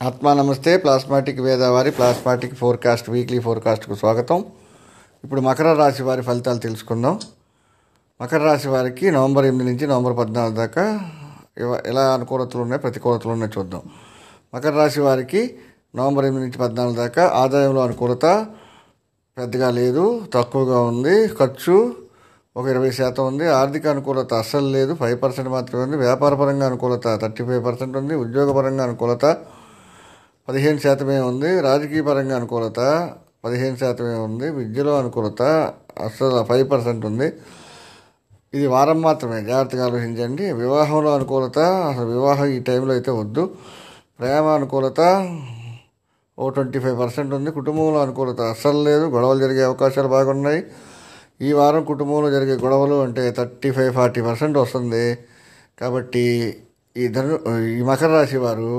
ఆత్మా నమస్తే ప్లాస్మాటిక్ వేదవారి ప్లాస్మాటిక్ ఫోర్కాస్ట్ వీక్లీ ఫోర్కాస్ట్కు స్వాగతం. ఇప్పుడు మకర రాశి వారి ఫలితాలు తెలుసుకుందాం. మకర రాశి వారికి నవంబర్ ఎనిమిది నుంచి నవంబర్ పద్నాలుగు దాకా ఎలా అనుకూలతలు ఉన్నాయి ప్రతికూలతలు ఉన్నాయి చూద్దాం. మకర రాశి వారికి నవంబర్ ఎనిమిది నుంచి పద్నాలుగు దాకా ఆదాయంలో అనుకూలత పెద్దగా లేదు తక్కువగా ఉంది ఖర్చు ఒక ఇరవై శాతం ఉంది ఆర్థిక అనుకూలత అస్సలు లేదు ఫైవ్ పర్సెంట్ మాత్రమే ఉంది వ్యాపారపరంగా అనుకూలత థర్టీ ఫైవ్ పర్సెంట్ ఉంది ఉద్యోగపరంగా అనుకూలత పదిహేను శాతమే ఉంది రాజకీయ పరంగా అనుకూలత పదిహేను శాతమే ఉంది విద్యలో అనుకూలత అస్సలు ఫైవ్ పర్సెంట్ ఉంది. ఇది వారం మాత్రమే జాగ్రత్తగా ఆలోచించండి. వివాహంలో అనుకూలత అసలు వివాహం ఈ టైంలో అయితే వద్దు. ప్రేమ అనుకూలత ఓ ట్వంటీ ఫైవ్ పర్సెంట్ ఉంది. కుటుంబంలో అనుకూలత అస్సలు లేదు గొడవలు జరిగే అవకాశాలు బాగున్నాయి. ఈ వారం కుటుంబంలో జరిగే గొడవలు అంటే థర్టీ ఫైవ్ ఫార్టీ పర్సెంట్ వస్తుంది. కాబట్టి ఈ ధను ఈ మకర రాశి వారు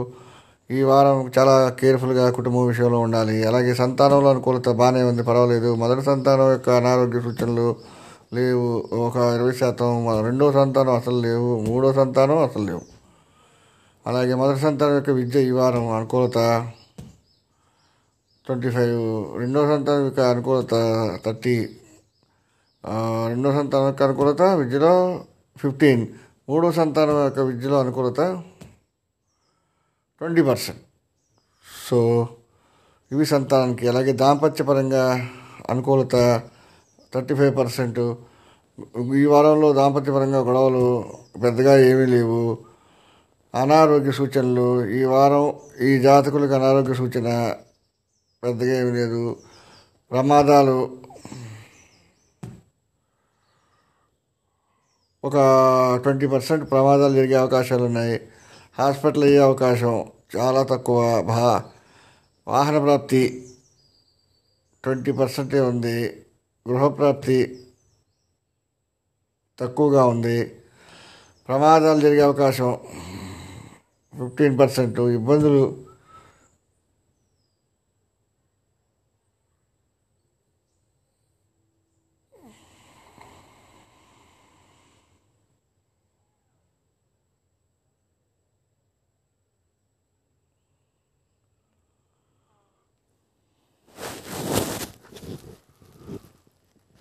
ఈ వారం చాలా కేర్ఫుల్గా కుటుంబం విషయంలో ఉండాలి. అలాగే సంతానంలో అనుకూలత బాగానే ఉంది పర్వాలేదు. మొదటి సంతానం యొక్క అనారోగ్య సూచనలు లేవు. ఒక ఇరవై శాతం రెండో సంతానం అసలు లేవు. మూడో సంతానం అసలు లేవు. అలాగే మొదటి సంతానం యొక్క విద్య ఈ వారం అనుకూలత ట్వంటీ ఫైవ్ రెండో సంతానం యొక్క అనుకూలత థర్టీ రెండో సంతానం యొక్క అనుకూలత విద్యలో ఫిఫ్టీన్ మూడో సంతానం యొక్క విద్యలో అనుకూలత ట్వంటీ పర్సెంట్. సో ఇవి సంతానానికి అలాగే దాంపత్యపరంగా అనుకూలత థర్టీ ఫైవ్ పర్సెంట్. ఈ వారంలో దాంపత్యపరంగా గొడవలు పెద్దగా ఏమీ లేవు. అనారోగ్య సూచనలు ఈ వారం ఈ జాతకులకు అనారోగ్య సూచన పెద్దగా ఏమీ లేదు. ప్రమాదాలు ఒక ట్వంటీ పర్సెంట్ ప్రమాదాలు జరిగే అవకాశాలు ఉన్నాయి. హాస్పిటల్ అయ్యే అవకాశం చాలా తక్కువ. భా వాహన ప్రాప్తి ట్వంటీ పర్సెంటే ఉంది. గృహప్రాప్తి తక్కువగా ఉంది. ప్రమాదాలు జరిగే అవకాశం ఫిఫ్టీన్ పర్సెంట్. ఇబ్బందులు